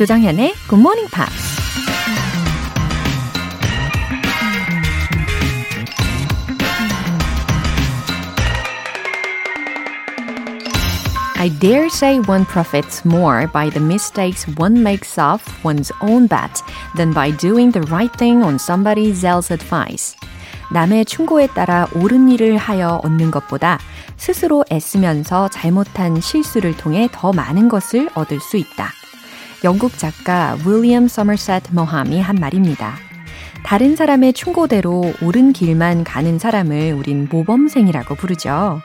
조정현의 Good Morning Pops. I dare say one profits more by the mistakes one makes off one's own bat than by doing the right thing on somebody else's advice. 남의 충고에 따라 옳은 일을 하여 얻는 것보다 스스로 애쓰면서 잘못한 실수를 통해 더 많은 것을 얻을 수 있다. 영국 작가 윌리엄 서머셋 머함이 한 말입니다. 다른 사람의 충고대로 옳은 길만 가는 사람을 우린 모범생이라고 부르죠.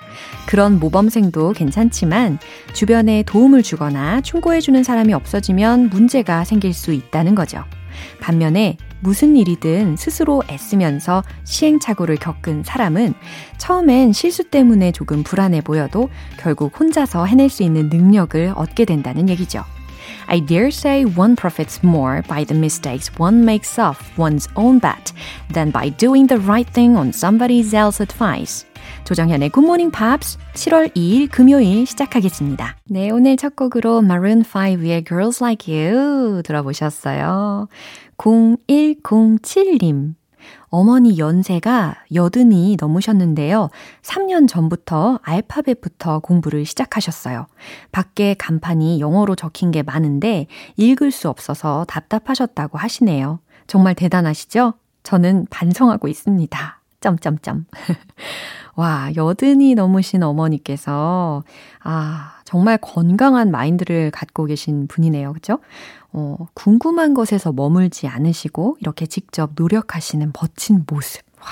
그런 모범생도 괜찮지만 주변에 도움을 주거나 충고해주는 사람이 없어지면 문제가 생길 수 있다는 거죠. 반면에 무슨 일이든 스스로 애쓰면서 시행착오를 겪은 사람은 처음엔 실수 때문에 조금 불안해 보여도 결국 혼자서 해낼 수 있는 능력을 얻게 된다는 얘기죠. I dare say one profits more by the mistakes one makes off one's own bat than by doing the right thing on somebody else's advice. 조정현의 Good Morning Pops 7월 2일 금요일 시작하겠습니다. 네, 오늘 첫 곡으로 Maroon 5의 Girls Like You 들어보셨어요. 0107님. 어머니 연세가 여든이 넘으셨는데요. 3년 전부터 알파벳부터 공부를 시작하셨어요. 밖에 간판이 영어로 적힌 게 많은데 읽을 수 없어서 답답하셨다고 하시네요. 정말 대단하시죠? 저는 반성하고 있습니다. 점점점. 와, 여든이 넘으신 어머니께서, 아, 정말 건강한 마인드를 갖고 계신 분이네요. 그죠? 어, 궁금한 것에서 머물지 않으시고, 이렇게 직접 노력하시는 멋진 모습. 와,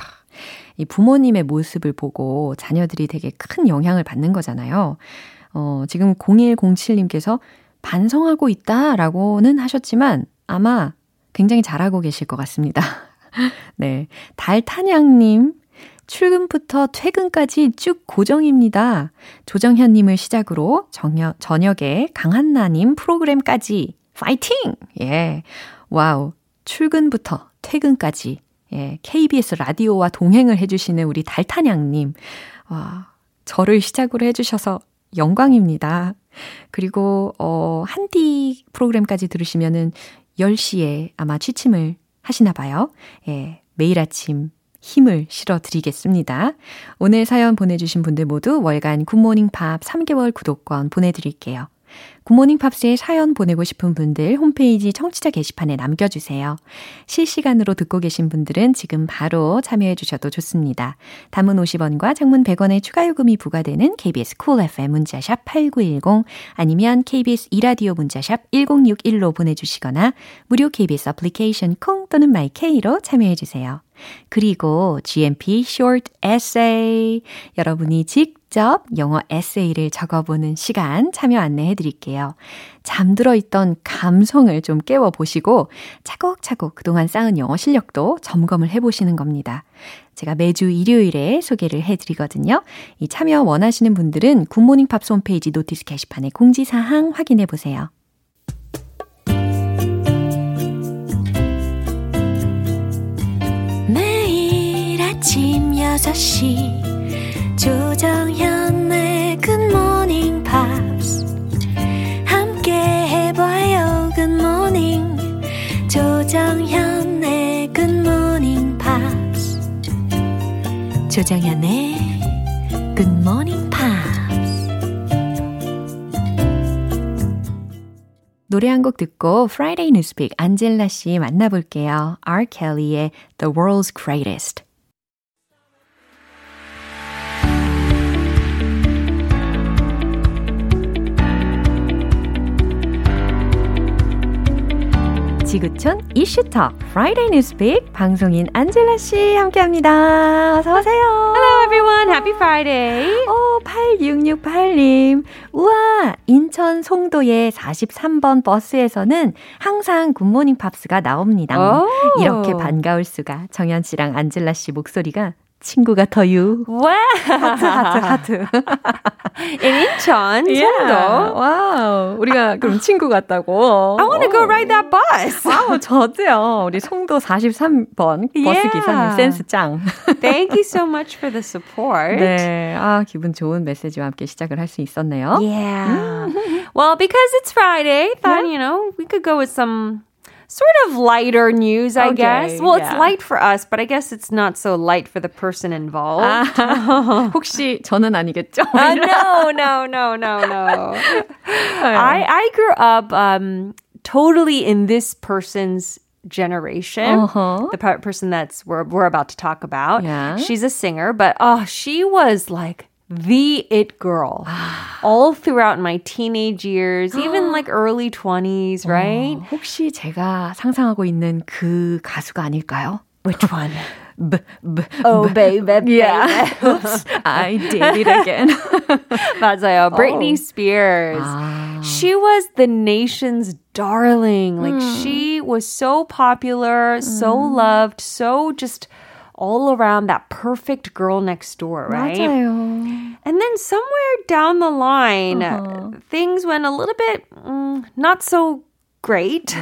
이 부모님의 모습을 보고 자녀들이 되게 큰 영향을 받는 거잖아요. 어, 지금 0107님께서 반성하고 있다라고는 하셨지만, 아마 굉장히 잘하고 계실 것 같습니다. 네. 달탄양님, 출근부터 퇴근까지 쭉 고정입니다. 조정현님을 시작으로 저녁, 저녁에 강한나님 프로그램까지 파이팅! 예. 와우. 출근부터 퇴근까지. 예. KBS 라디오와 동행을 해주시는 우리 달탄양님. 와. 저를 시작으로 해주셔서 영광입니다. 그리고, 어, 한디 프로그램까지 들으시면은 10시에 아마 취침을 하시나 봐요. 예. 매일 아침 힘을 실어 드리겠습니다. 오늘 사연 보내주신 분들 모두 월간 굿모닝 팝스 3개월 구독권 보내드릴게요. 굿모닝 팝스에 사연 보내고 싶은 분들 홈페이지 청취자 게시판에 남겨주세요. 실시간으로 듣고 계신 분들은 지금 바로 참여해 주셔도 좋습니다. 단문 50원과 장문 100원의 추가 요금이 부과되는 KBS 쿨 cool FM 문자샵 8910 아니면 KBS 2라디오 문자샵 1061로 보내주시거나 무료 KBS 애플리케이션 콩 또는 마이케이로 참여해 주세요. 그리고 GMP Short Essay 여러분이 직접 영어 에세이를 적어보는 시간 참여 안내해 드릴게요. 잠들어 있던 감성을 좀 깨워보시고 차곡차곡 그동안 쌓은 영어 실력도 점검을 해보시는 겁니다. 제가 매주 일요일에 소개를 해드리거든요. 이 참여 원하시는 분들은 굿모닝 팝스 홈페이지 notice 게시판에 공지사항 확인해 보세요. 아침 6시 조정현의 굿모닝 팝스 함께 해봐요 굿모닝 조정현의 굿모닝 팝스 조정현의 굿모닝 팝스 노래 한 곡 듣고 Friday Newspeak 안젤라 씨 만나볼게요. R. Kelly의 The World's Greatest. 지구촌 이슈톡 Friday Newspeak 방송인 안젤라 씨 함께합니다. 어서 오세요. Hello everyone, happy Friday. 오, 8668님. 우와, 인천 송도의 43번 버스에서는 항상 굿모닝 팝스가 나옵니다. 오. 이렇게 반가울 수가. 정현 씨랑 안젤라 씨 목소리가 친구 같아요. Wow. 하트, 하트, 하트. In Incheon, 송도. 와우. 우리가 그럼 친구 같다고. I want to go ride that bus. 와우, 저도요. 우리 송도 43번 버스 Yeah. 기사님 센스 짱. Thank you so much for the support. 네. 아, 기분 좋은 메시지와 함께 시작을 할 수 있었네요. Yeah. Well, because it's Friday, thought, you know, we could go with some sort of lighter news, I Okay, guess. Well, it's yeah. light for us, but I guess it's not so light for the person involved. 아, 혹시 저는 아니겠죠? Uh, no, no, no, no, no. I I grew up um, totally in this person's generation. Uh-huh. The per- person that's we're we're about to talk about. Yeah. She's a singer, but oh, she was like the it girl all throughout my teenage years, even like early 20s, right? 어, 혹시 제가 상상하고 있는 그 가수가 아닐까요? Which one? B, b, Oh, baby, yeah. Oops, I did it again. 맞아요. Britney Oh. Spears. 아, She was the nation's darling. Like she was so popular, so loved, so just all around that perfect girl next door, right? 맞아요. And then somewhere down the line, things went a little bit mm, not so great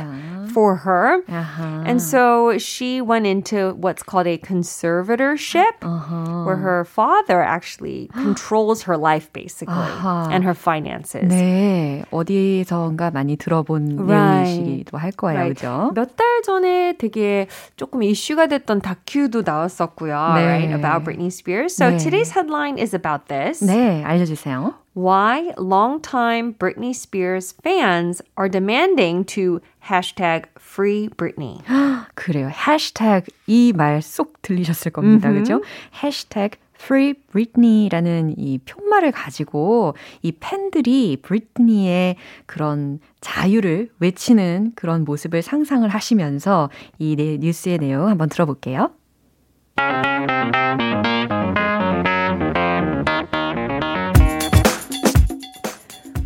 for her. 아하. And so she went into what's called a conservatorship, Uh-huh. where her father actually controls her life, basically, 아하. and her finances. 네, 어디선가 많이 들어본 Right. 내용이시기도 할 거예요, Right. 그죠? 몇 달 전에 되게 조금 이슈가 됐던 다큐도 나왔었고요, 네. right, about Britney Spears. So 네. today's headline is about this. 네, 알려주세요. Why longtime Britney Spears fans are demanding to hashtag free Britney. 그래요. 해시태그 이말 쏙 들리셨을 겁니다. 그죠? 해시태그 Free Britney라는 이 표말을 가지고 이 팬들이 브리트니의 그런 자유를 외치는 그런 모습을 상상을 하시면서 이 네- 뉴스의 내용 한번 들어볼게요.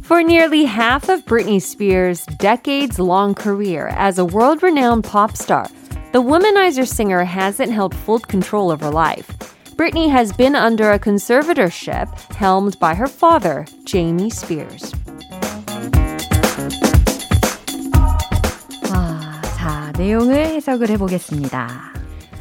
For nearly half of Britney Spears' decades long career as a world renowned pop star, the womanizer singer hasn't held full control of her life. Britney has been under a conservatorship helmed by her father, Jamie Spears. 아, 자, 내용을 해석을 해보겠습니다.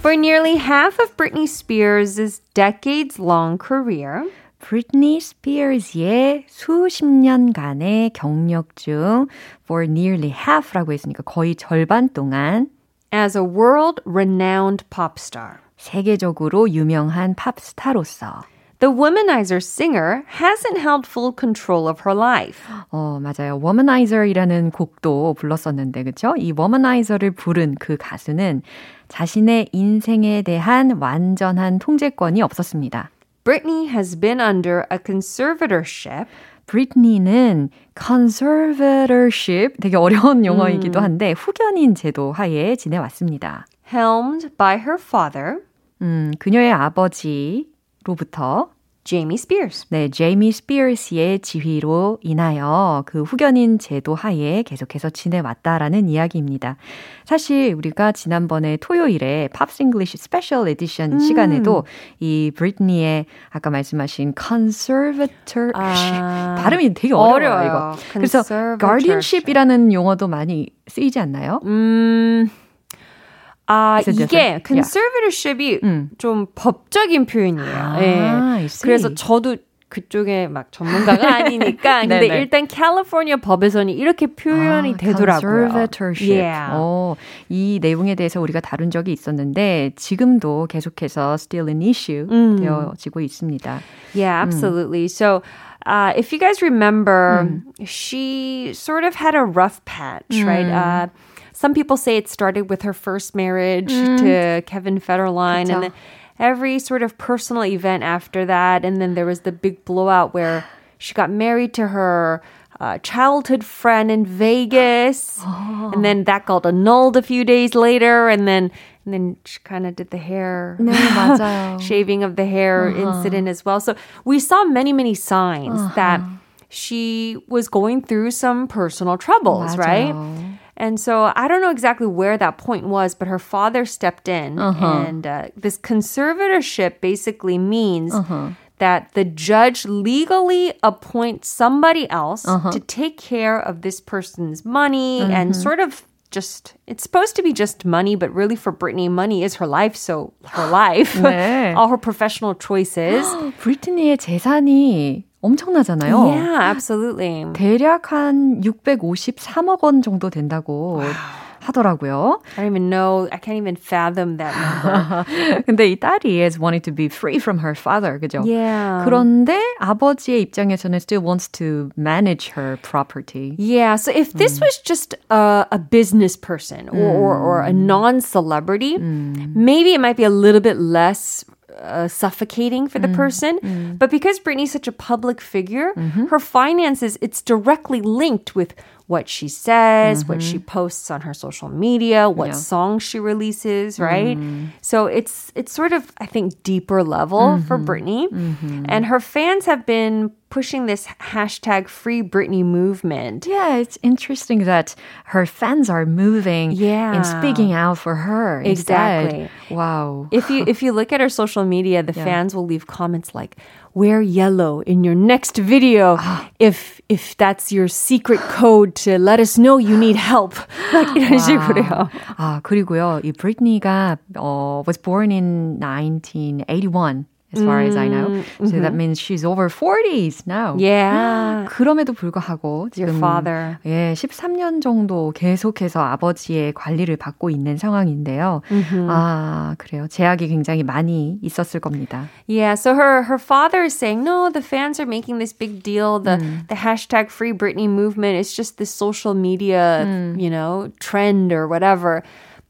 For nearly half of Britney Spears' decades long career, 브리트니 스피어스의 수십 년간의 경력 중 for nearly half라고 했으니까 거의 절반 동안 as a world renowned pop star, 세계적으로 유명한 팝스타로서 the womanizer singer hasn't held full control of her life. 어, 맞아요. Womanizer이라는 곡도 불렀었는데, 그쵸? 이 Womanizer를 부른 그 가수는 자신의 인생에 대한 완전한 통제권이 없었습니다. Britney has been under a conservatorship 브리트니는 conservatorship, 되게 어려운 용어이기도 한데, 후견인 제도 하에 지내왔습니다. helmed by her father, 음, 그녀의 아버지로부터 Jamie Spears. 네, 제이미 스피어스의 지휘로 인하여 그 후견인 제도 하에 계속해서 지내왔다라는 이야기입니다. 사실 우리가 지난번에 토요일에 Pops English Special Edition 시간에도 이 브리트니의 아까 말씀하신 conservatorship 아, 발음이 되게 어려워요, 어려워요. 이거. 그래서 guardianship이라는 용어도 많이 쓰이지 않나요? 음, 아, 이게 conservatorship이 음. 좀 법적인 표현이에요. 아, 예. 그래서 저도 그쪽에 막 전문가가 아니니까 근데. 일단 캘리포니아 법에서는 이렇게 표현이 아, 되더라고요. conservatorship. Yeah. 어, 이 내용에 대해서 우리가 다룬 적이 있었는데 지금도 계속해서 still an issue 음. 되어지고 있습니다. Yeah, absolutely. So, uh, if you guys remember, she sort of had a rough patch, right? Uh, some people say it started with her first marriage to Kevin Federline, 그쵸. and then every sort of personal event after that, and then there was the big blowout where she got married to her. Uh, childhood friend in Vegas, and then that got annulled a few days later, and then and then she kind of did the hair 네, 맞아요. shaving of the hair incident as well. So we saw many, many signs that she was going through some personal troubles, right? 맞아요. And so I don't know exactly where that point was, but her father stepped in. And uh, this conservatorship basically means that the judge legally appoints somebody else to take care of this person's money and sort of just it's supposed to be just money, but really for Britney, money is her life. So her life, 네. all her professional choices. 브리트니의 재산이 엄청나잖아요. Yeah, absolutely. 대략 한 653억 원 정도 된다고. Wow. 하더라고요. I don't even know. I can't even fathom that number. 근데 이 딸이 is wanting to be free from her father, 그죠? Yeah. 그런데 아버지의 입장에서는 still wants to manage her property. Yeah. So if this mm. was just a, a business person or, mm. or, or, a non-celebrity, mm. maybe it might be a little bit less uh, suffocating for the mm, person. Mm. But because Britney's such a public figure, mm-hmm. her finances, it's directly linked with what she says, mm-hmm. what she mm-hmm. posts on her social media, what yeah. songs she releases, right? Mm. So it's it's sort of I think deeper level mm-hmm. for Britney. Mm-hmm. And her fans have been pushing this hashtag free Britney movement. Yeah, it's interesting that her fans are moving yeah. and speaking out for her. Exactly. Instead. Wow. If you if you look at her social media, the yeah. fans will leave comments like wear yellow in your next video if if that's your secret code to let us know you need help. like 이런 식으로요. 아, 그리고요. 이 브리트니가 어, was born in 1981. as far mm, as I know. So mm-hmm. that means she's over 40s now. Yeah. 그럼에도 불구하고 지금 Your father. 예, 13년 정도 계속해서 아버지의 관리를 받고 있는 상황인데요. Mm-hmm. 아, 그래요. 제약이 굉장히 많이 있었을 겁니다. Yeah, so her her father is saying, "No, the fans are making this big deal. The mm. the hashtag Free Britney movement is just the social media, mm. you know, trend or whatever."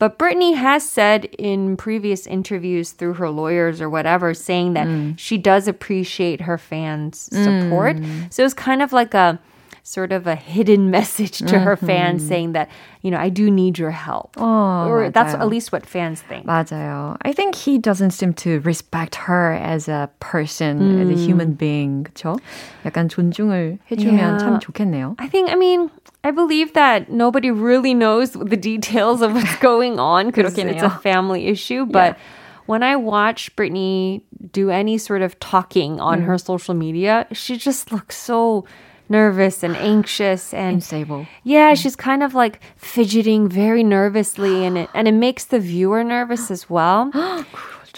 But Britney has said in previous interviews through her lawyers or whatever, saying that mm. she does appreciate her fans' support. Mm. So it's kind of like a sort of a hidden message to her mm-hmm. fans saying that, you know, I do need your help. Oh, or that's at least what fans think. 맞아요. I think he doesn't seem to respect her as a person, mm. as a human being. 그렇죠? 약간 존중을 해주면 yeah. 참 좋겠네요. I think, I mean, I believe that nobody really knows the details of what's going on because it's a family issue, but yeah. when I watch Britney do any sort of talking on mm. her social media, she just looks so nervous and anxious and unstable. Yeah, mm. she's kind of like fidgeting very nervously and it and it makes the viewer nervous as well.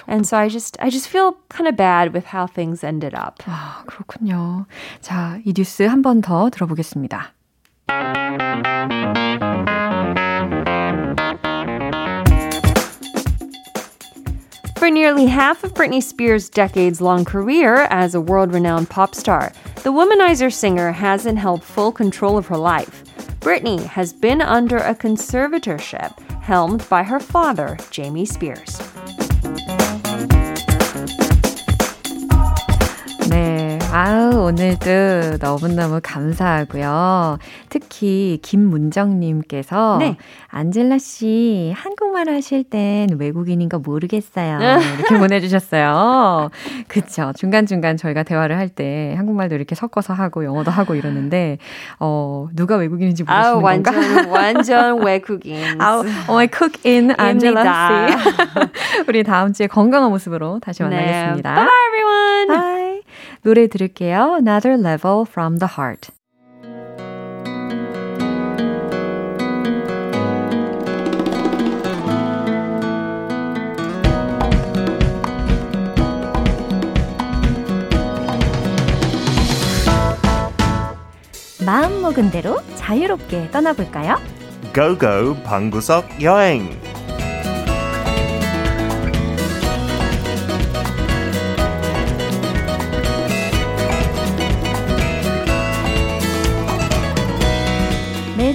And so I just I just feel kind of bad with how things ended up. 아, 그렇군요. 자, 이 뉴스 한 번 더 들어보겠습니다. For nearly half of Britney Spears' decades long career as a world renowned pop star, the womanizer singer hasn't held full control of her life. Britney has been under a conservatorship helmed by her father, Jamie Spears. 아우, 오늘도 너무너무 감사하고요. 특히 김문정님께서 네. 안젤라 씨 한국말 하실 땐 외국인인 거 모르겠어요. 이렇게 보내주셨어요. 그쵸. 중간중간 저희가 대화를 할 때 한국말도 이렇게 섞어서 하고 영어도 하고 이러는데, 어, 누가 외국인인지 모르시는 아우, 완전, 건가? 완전 외국인. 아우, my cook in 안젤라 씨. 우리 다음 주에 건강한 모습으로 다시 네. 만나겠습니다. 네. Bye everyone. Bye. 노래 들을게요. Another Level from the Heart. 마음 먹은 대로 자유롭게 떠나볼까요? 고고 방구석 여행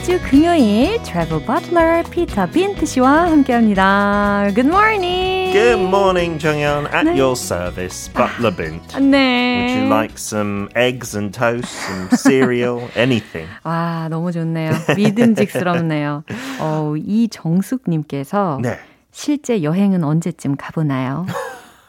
매주 금요일 Travel Butler 피터 빈트 씨와 함께합니다. Good morning. Good morning, 정연. At 네. your service, Butler Bint. 네. Would you like some eggs and toast, some cereal, anything? 와, 너무 좋네요. 믿음직스럽네요. 어, 이정숙님께서 네. 실제 여행은 언제쯤 가보나요?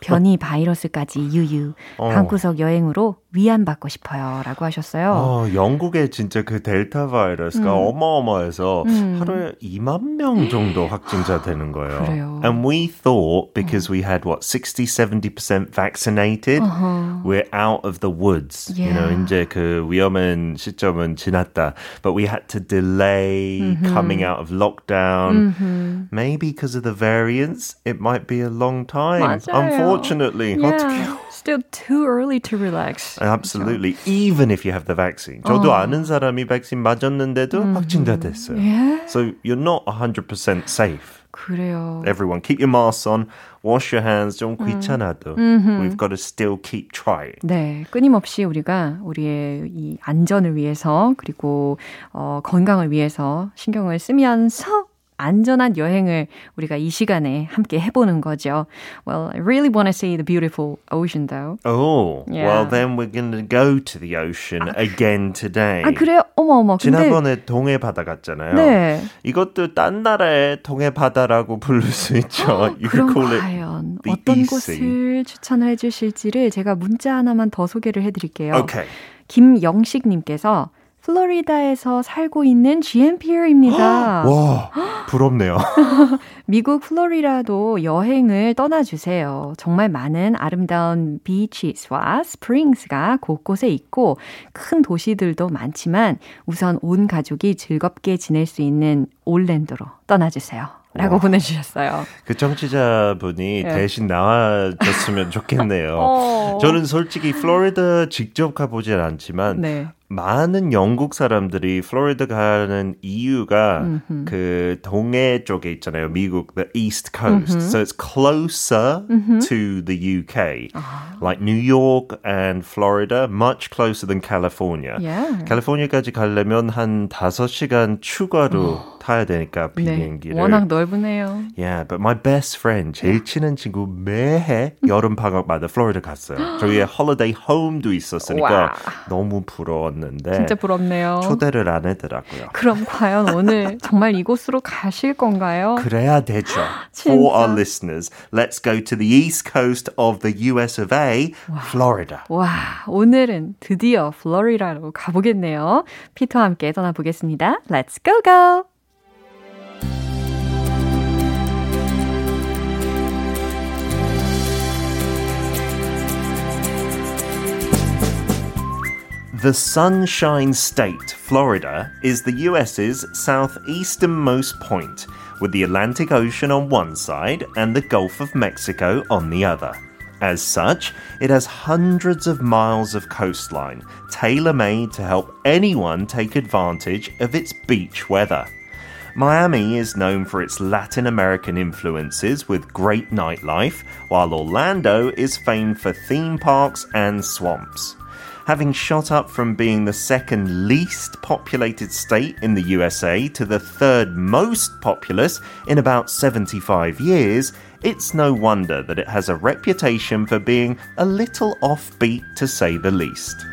변이 바이러스까지 유유. 어. 방구석 여행으로 위안받고 싶어요. 라고 하셨어요. 어, 영국에 진짜 그 델타 바이러스가 음. 어마어마해서 음. 하루에 2만 명 정도 확진자 되는 거예요. 그래요. And we thought because we had what 60, 70% vaccinated, uh-huh. we're out of the woods. Yeah. You know, 이제 그 위험한 시점은 지났다. But we had to delay mm-hmm. coming out of lockdown. Mm-hmm. Maybe because of the variants, it might be a long time. 맞아요. Unfortunately. Yeah. Still too early to relax. Absolutely. 그렇죠. Even if you have the vaccine. 저도 어. 아는 사람이 백신 맞았는데도 mm-hmm. 확진자 됐어요. Yeah. So you're not 100% safe. 그래요. Everyone, keep your masks on, wash your hands. 좀 귀찮아도 mm-hmm. we've got to still keep trying. 네, 끊임없이 우리가 우리의 이 안전을 위해서 그리고 어, 건강을 위해서 신경을 쓰면서 안전한 여행을 우리가 이 시간에 함께 해보는 거죠. Well, I really want to see the beautiful ocean though. Oh, yeah. well then we're going to go to the ocean 아, again today. 아 그래요? 어머 어머. 지난번에 근데... 동해 바다 갔잖아요. 네. 이것도 딴 나라의 동해 바다라고 부를 수 있죠. 그럼 과연 어떤 곳을 추천을 해주실지를 제가 문자 하나만 더 소개를 해드릴게요. Okay. 김영식님께서 플로리다에서 살고 있는 GMPR입니다. 와, 부럽네요. 미국 플로리다도 여행을 떠나주세요. 정말 많은 아름다운 beaches와 springs가 곳곳에 있고 큰 도시들도 많지만 우선 온 가족이 즐겁게 지낼 수 있는 올랜도로 떠나주세요. 라고 와. 보내주셨어요. 그 청취자분이 네. 대신 나와줬으면 좋겠네요. 어. 저는 솔직히 플로리다 직접 가보진 않지만 네. 많은 영국 사람들이 플로리다 가는 이유가 mm-hmm. 그 동해 쪽에 있잖아요. 미국, the east coast. Mm-hmm. So it's closer mm-hmm. to the UK. Uh-huh. Like New York and Florida, much closer than California. Yeah. 캘리포니아까지 가려면 한 5시간 추가로 타야 되니까 비행기를. 네, 워낙 넓으네요. Yeah, but my best friend, 제일 친한 친구 매해 여름 방학마다 플로리다 갔어요. 저희의 holiday home도 있었으니까 와. 너무 부러웠 는데 진짜 부럽네요. 초대를 안 해더라고요. 그럼 과연 오늘 정말 이곳으로 가실 건가요? 그래야 되죠. For our listeners, let's go to the east coast of the US of A, 와. Florida. 와, 오늘은 드디어 플로리다로 가보겠네요. 피터와 함께 떠나보겠습니다. Let's go go! The Sunshine State, Florida, is the US's southeasternmost point, with the Atlantic Ocean on one side and the Gulf of Mexico on the other. As such, it has hundreds of miles of coastline, tailor made to help anyone take advantage of its beach weather. Miami is known for its Latin American influences with great nightlife, while Orlando is famed for theme parks and swamps having shot up from being the second least populated state in the USA to the third most populous in about 75 years, it's no wonder that it has a reputation for being a little offbeat to say the least.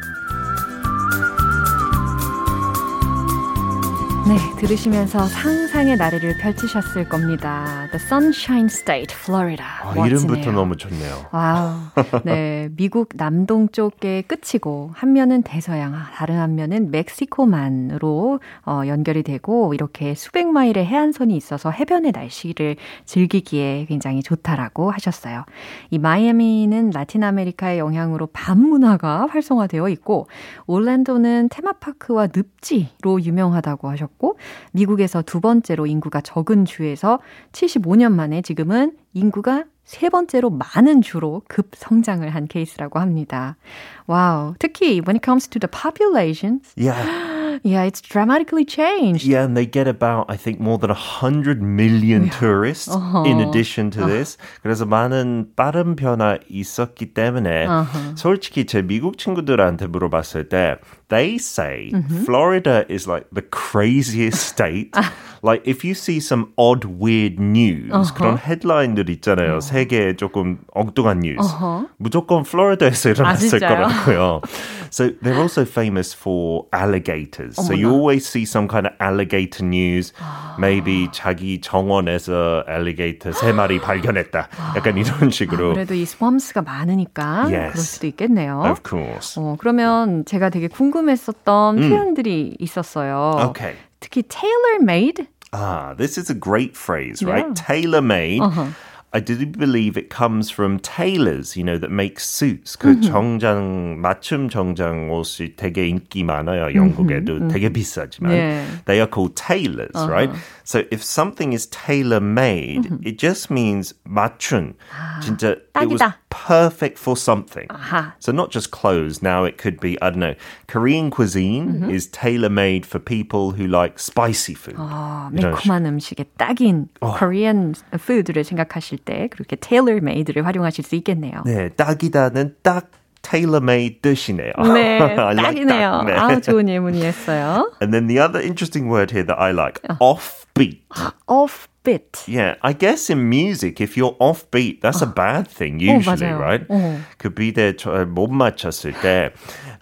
네, 들으시면서 상상의 나래를 펼치셨을 겁니다. The Sunshine State, Florida. 아, 이름부터 너무 좋네요. 와우. 네, 미국 남동 쪽에 끝이고 한 면은 대서양, 다른 한 면은 멕시코만으로 어, 연결이 되고 이렇게 수백 마일의 해안선이 있어서 해변의 날씨를 즐기기에 굉장히 좋다라고 하셨어요. 이 마이애미는 라틴 아메리카의 영향으로 밤 문화가 활성화되어 있고 올랜도는 테마파크와 늪지로 유명하다고 하셨고 있고 미국에서 두 번째로 인구가 적은 주에서 75년 만에 지금은 인구가 세 번째로 많은 주로 급성장을 한 케이스라고 합니다. 와우. 특히 when it comes to the population. Yeah. Yeah, it's dramatically changed. Yeah, and they get about, I think, more than 100 million tourists uh-huh. in addition to this. Uh-huh. 그래서 많은 빠른 변화 있었기 때문에 uh-huh. 솔직히 제 미국 친구들한테 물어봤을 때 they say mm-hmm. Florida is like the craziest state. like if you see some odd weird news uh-huh. 그런 헤드라인들 있잖아요. uh-huh. 세계 조금 엉뚱한 뉴스. Uh-huh. 무조건 플로리다에서 일어났을 아, 거라고요. So they're also famous for alligators. 어머나. So you always see some kind of alligator news. Maybe 자기 정원에서 alligator 세 마리 발견했다. 약간 이런 식으로. 그래도 이 swamps가 많으니까 yes. 그럴 수도 있겠네요. Of course. 어, 그러면 제가 되게 궁금했었던 음. 표현들이 있었어요. Okay. 특히 tailor made. Ah, this is a great phrase, right? Yeah. Tailor made. Uh-huh. I do believe it comes from tailors, you know, that make suits. 그 정장, 맞춤 정장 옷이 되게 인기 많아요. 영국에도 되게 비싸지만. Yeah. They are called tailors, uh-huh. right? So if something is tailor-made, it just means 맞춤. 진짜 딱이다. it was perfect for something. 아하. So not just clothes. Now it could be, I don't know, Korean cuisine Mm-hmm. is tailor-made for people who like spicy food. 아, You know, 매콤한 음식에 딱인 Korean food를 생각하실 때 그렇게 tailor-made를 활용하실 수 있겠네요. 네, 딱이다는 딱 tailor-made 뜻이네요. 네, I like 딱이네요. that. 네. 아, 좋은 예문이었어요. And then the other interesting word here that I like, offbeat. Offbeat. Yeah, I guess in music, if you're offbeat, that's a bad thing usually, 맞아요. right? 어. Could be there 저- 못 맞췄을 때.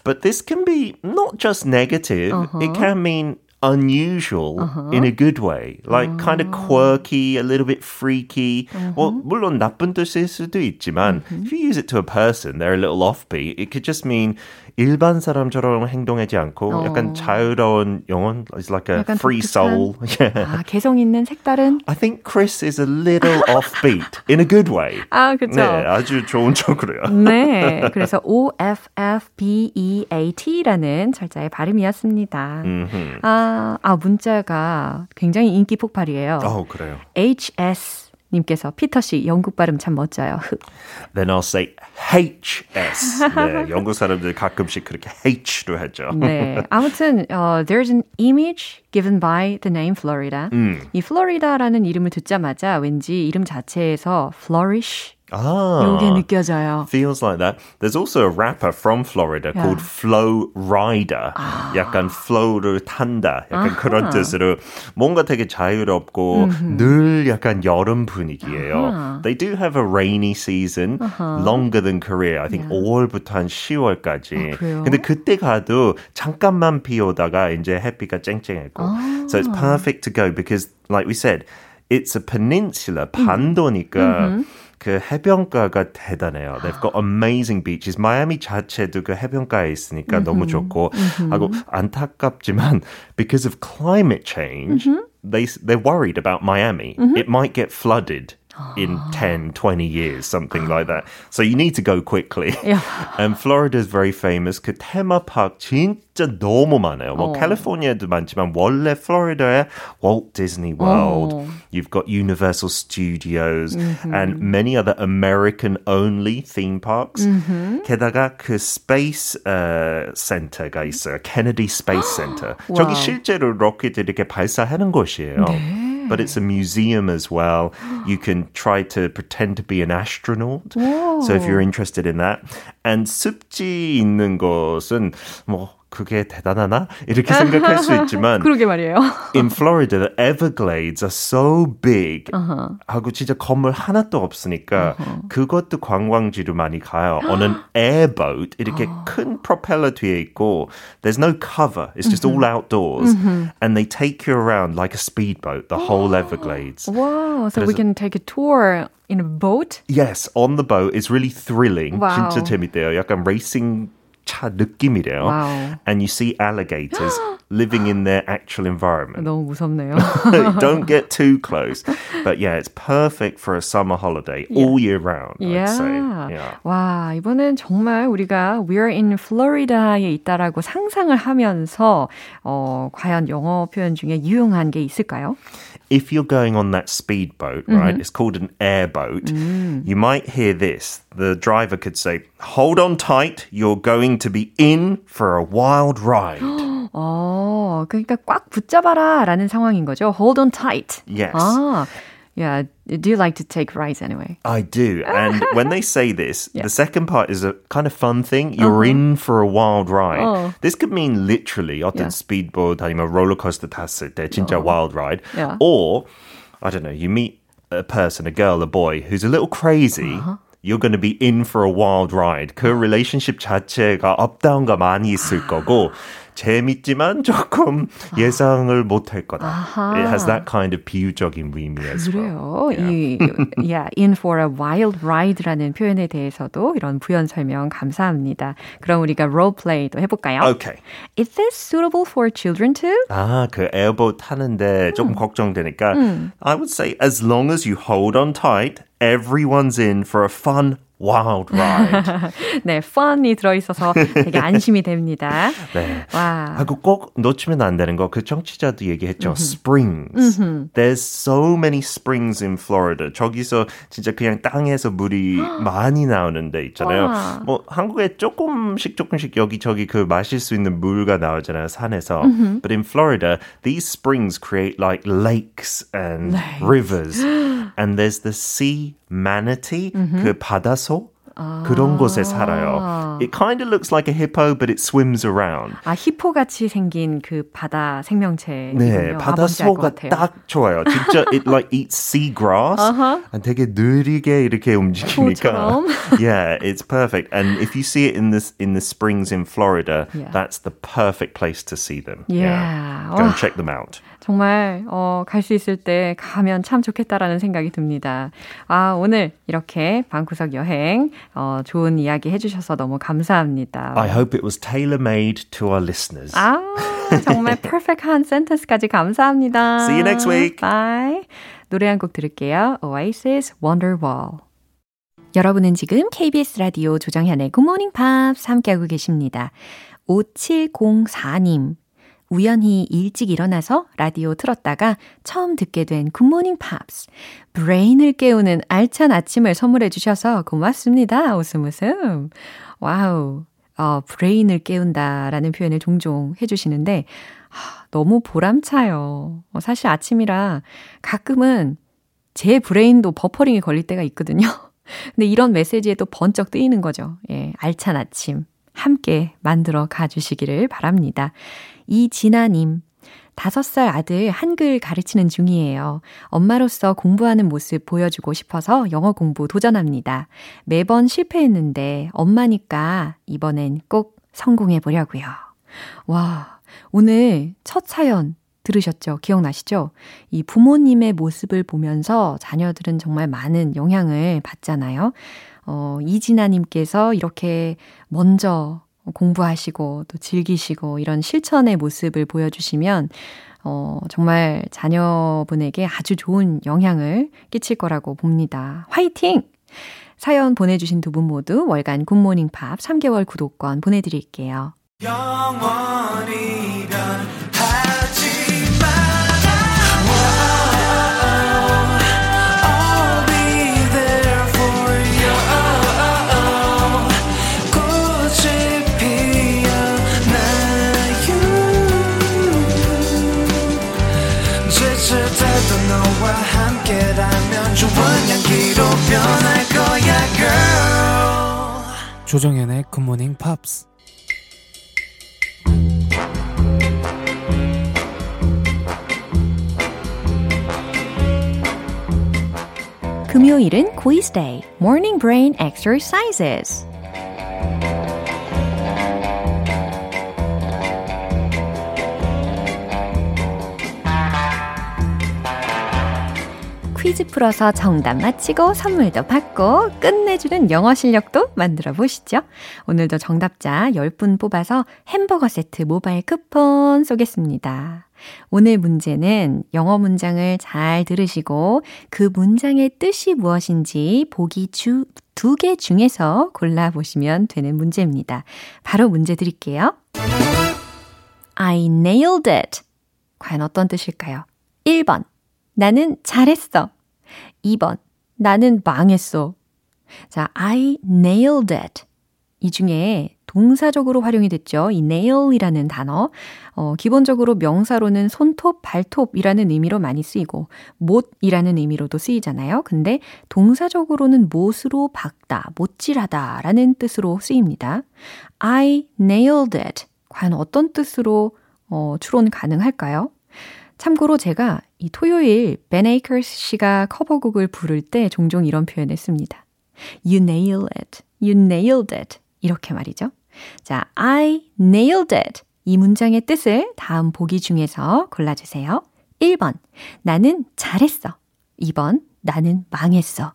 But this can be not just negative, it can mean unusual in a good way. Like kind of quirky, a little bit freaky. Well, 물론 나쁜 뜻일 수도 있지만 if you use it to a person, they're a little offbeat. It could just mean 일반 사람처럼 행동하지 않고 약간 자유로운 영혼 is like a free soul. Yeah. 아, 개성 있는 색다른? I think Chris is a little offbeat in a good way. 아, 그죠. 네, 아주 좋은 쪽으로요. 네, 그래서 O-F-F-B-E-A-T라는 철자의 발음이었습니다. 아, 아, 문자가 굉장히 인기 폭발이에요. 어, 그래요. HS 님께서 피터 씨 영국 발음 참 멋져요. Then I'll say HS. 네, 영국 사람들 가끔씩 그렇게 H로 하죠. 네, 아무튼 uh, there's an image given by the name Florida. 이 플로리다라는 이름을 듣자마자 왠지 이름 자체에서 flourish 아, 요게 느껴져요. feels like that. There's also a rapper from Florida Yeah. called Flow Rider. 약간 flow를 탄다. 약간 그런 뜻으로 뭔가 되게 자유롭고 늘 약간 여름 분위기예요. They do have a rainy season longer than Korea. I think 5월부터 한 10월까지. 그래요? 근데 그때 가도 잠깐만 비 오다가 이제 햇빛가 쨍쨍하고. So it's perfect to go because like we said, it's a peninsula, 반도니까 그 해변가가 대단해요. They've got amazing beaches. 마이애미 자체도 그 해변가에 있으니까 너무 좋고 하고 안타깝지만 because of climate change, they they're worried about Miami. It might get flooded. In 10, 20 years, something like that. So you need to go quickly. Yeah. And Florida is very famous. 그 테마파크 진짜 너무 많아요. 뭐 캘리포니아도 많지만 원래 플로리다에 Walt Disney World, 어. you've got Universal Studios and many other American-only theme parks. 게다가 그 스페이스 어, 센터가 있어요. 케네디 스페이스 센터. 저기 와우. 실제로 로켓 이렇게 발사하는 곳이에요. But it's a museum as well. You can try to pretend to be an astronaut. So if you're interested in that. And 습지 있는 것은 뭐 그게 대단하나? 이렇게 생각할 수 있지만 그러게 말이에요. in Florida, the Everglades are so big. 하고 진짜 건물 하나도 없으니까 그것도 관광지로 많이 가요. On an airboat, 이렇게 큰 프로펠러 뒤에 있고 there's no cover. It's just all outdoors. And they take you around like a speedboat, the whole Everglades. Wow, so we 그래서- can take a tour in a boat? Yes, on the boat. It's really thrilling. 와우. 진짜 재밌대요. 약간 레이싱 차 느낌이래요. 와우. And you see alligators living in their actual environment. 너무 무섭네요. Don't get too close. But yeah, it's perfect for a summer holiday all year round, I'd Yeah. say. Yeah. 와, 이번엔 정말 우리가 we're in Florida에 있다라고 상상을 하면서 어, 과연 영어 표현 중에 유용한 게 있을까요? If you're going on that speedboat, right, it's called an airboat, you might hear this. The driver could say, Hold on tight, you're going to be in for a wild ride. 어, 그러니까 꽉 붙잡아라 라는 상황인 거죠. Hold on tight. Yes. 아, yeah. Do you like to take rides anyway? I do. And when they say this, Yeah. the second part is a kind of fun thing. You're in for a wild ride. 어. This could mean literally 어떤 Yeah. speedboat 아니면 롤러코스터 탔을 때 진짜 wild ride. Yeah. Or, I don't know, you meet a person, a girl, a boy who's a little crazy. You're going to be in for a wild ride. 그 relationship 자체가 업다운가 많이 있을 거고 재밌지만 조금 예상을 못할 거다. It has that kind of 비유적인 의미 as well. 그래요. 이, yeah, in for a wild ride라는 표현에 대해서도 이런 부연 설명 감사합니다. 그럼 우리가 role play도 해볼까요? Okay. Is this suitable for children too? 아, 그 에어보트 타는데 조금 걱정되니까 I would say as long as you hold on tight, everyone's in for a fun wild ride. 네, fun이 들어있어서 되게 안심이 됩니다. 네. 와. 하고 꼭 놓치면 안 되는 거, 그 청취자도 얘기했죠. springs. There's so many springs in Florida. 저기서 진짜 그냥 땅에서 물이 많이 나오는 데 있잖아요. 와. 뭐 한국에 조금씩 조금씩 여기저기 그 마실 수 있는 물가 나오잖아요, 산에서. But in Florida, these springs create like lakes and rivers. and there's the sea manatee, 그 바다소. 그런 곳에 살아요. It kind of looks like a hippo, but it swims around. 아, 히포 같이 생긴 그 바다 생명체. 네, 바다소가 딱 좋아요. 진짜 it like eats sea grass. Uh-huh. 되게 느리게 이렇게 움직이니까. 소처럼. yeah, it's perfect. And if you see it in the in the springs in Florida, Yeah. that's the perfect place to see them. Yeah. Go and 와. check them out. 정말 어, 갈 수 있을 때 가면 참 좋겠다라는 생각이 듭니다. 아, 오늘 이렇게 방구석 여행 어, 좋은 이야기 해주셔서 너무 감사합니다. I hope it was tailor-made to our listeners. 아, 정말 퍼펙트한 센텐스까지 감사합니다. See you next week. Bye. 노래 한 곡 들을게요. Oasis Wonderwall. 여러분은 지금 KBS 라디오 조정현의 Good Morning Pops 함께하고 계십니다. 5704님. 우연히 일찍 일어나서 라디오 틀었다가 처음 듣게 된 굿모닝 팝스. 브레인을 깨우는 알찬 아침을 선물해 주셔서 고맙습니다. 웃음 웃음. 와우. 어, 브레인을 깨운다라는 표현을 종종 해주시는데, 하, 너무 보람차요. 어, 사실 아침이라 가끔은 제 브레인도 버퍼링이 걸릴 때가 있거든요. 근데 이런 메시지에 또 번쩍 뜨이는 거죠. 예, 알찬 아침. 함께 만들어 가주시기를 바랍니다. 이진아님, 다섯 살 아들 한글 가르치는 중이에요. 엄마로서 공부하는 모습 보여주고 싶어서 영어 공부 도전합니다. 매번 실패했는데 엄마니까 이번엔 꼭 성공해 보려고요. 와, 오늘 첫 사연 들으셨죠? 기억나시죠? 이 부모님의 모습을 보면서 자녀들은 정말 많은 영향을 받잖아요. 어, 이진아님께서 이렇게 먼저 공부하시고 또 즐기시고 이런 실천의 모습을 보여주시면 어, 정말 자녀분에게 아주 좋은 영향을 끼칠 거라고 봅니다. 화이팅! 사연 보내주신 두 분 모두 월간 굿모닝 팝 3개월 구독권 보내드릴게요. 영원히 변 조정연의 굿모닝 팝스 금요일은 quiz day, morning brain exercises. 퀴즈 풀어서 정답 맞히고 선물도 받고 끝내주는 영어 실력도 만들어 보시죠. 오늘도 정답자 10분 뽑아서 햄버거 세트 모바일 쿠폰 쏘겠습니다. 오늘 문제는 영어 문장을 잘 들으시고 그 문장의 뜻이 무엇인지 보기 주, 두 개 중에서 골라보시면 되는 문제입니다. 바로 문제 드릴게요. I nailed it. 과연 어떤 뜻일까요? 1번. 나는 잘했어. 2번. 나는 망했어. 자, I nailed it. 이 중에 동사적으로 활용이 됐죠. 이 nail이라는 단어. 어, 기본적으로 명사로는 손톱, 발톱이라는 의미로 많이 쓰이고, 못이라는 의미로도 쓰이잖아요. 근데 동사적으로는 못으로 박다, 못질하다 라는 뜻으로 쓰입니다. I nailed it. 과연 어떤 뜻으로 어, 추론 가능할까요? 참고로 제가 이 토요일 Ben Akers 씨가 커버곡을 부를 때 종종 이런 표현을 씁니다. You nail it. You nailed it. 이렇게 말이죠. 자, I nailed it. 이 문장의 뜻을 다음 보기 중에서 골라주세요. 1번, 나는 잘했어. 2번, 나는 망했어.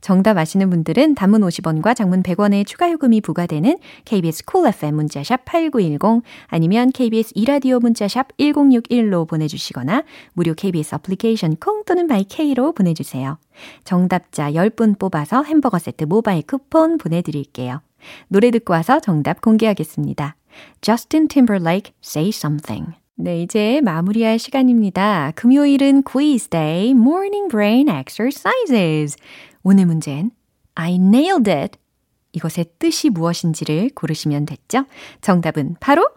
정답 아시는 분들은 단문 50원과 장문 100원의 추가 요금이 부과되는 KBS 쿨 cool FM 문자샵 8910 아니면 KBS 이라디오 문자샵 1061로 보내주시거나 무료 KBS 애플리케이션 콩 또는 마이케이로 보내주세요. 정답자 10분 뽑아서 햄버거 세트 모바일 쿠폰 보내드릴게요. 노래 듣고 와서 정답 공개하겠습니다. Justin Timberlake, Say Something. 네, 이제 마무리할 시간입니다. 금요일은 quiz day, morning brain exercises. 오늘 문제는 I nailed it. 이것의 뜻이 무엇인지를 고르시면 됐죠? 정답은 바로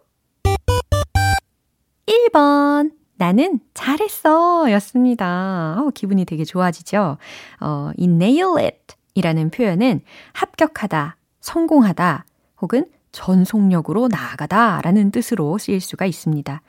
1번. 나는 잘했어 였습니다. 어, 기분이 되게 좋아지죠? 어, 이 nail it 이라는 표현은 합격하다, 성공하다, 혹은 전속력으로 나아가다 라는 뜻으로 쓰일 수가 있습니다.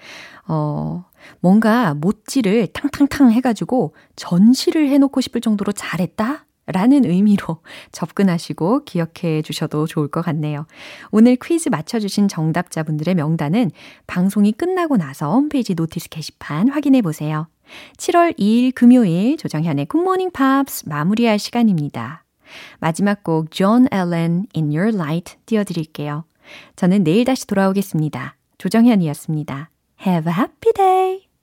어, 뭔가 못지를 탕탕탕 해가지고 전시를 해놓고 싶을 정도로 잘했다? 라는 의미로 접근하시고 기억해 주셔도 좋을 것 같네요. 오늘 퀴즈 맞춰주신 정답자분들의 명단은 방송이 끝나고 나서 홈페이지 notice 게시판 확인해 보세요. 7월 2일 금요일 조정현의 굿모닝 팝스 마무리할 시간입니다. 마지막 곡 존 앨런 In Your Light 띄워드릴게요. 저는 내일 다시 돌아오겠습니다. 조정현이었습니다. Have a happy day!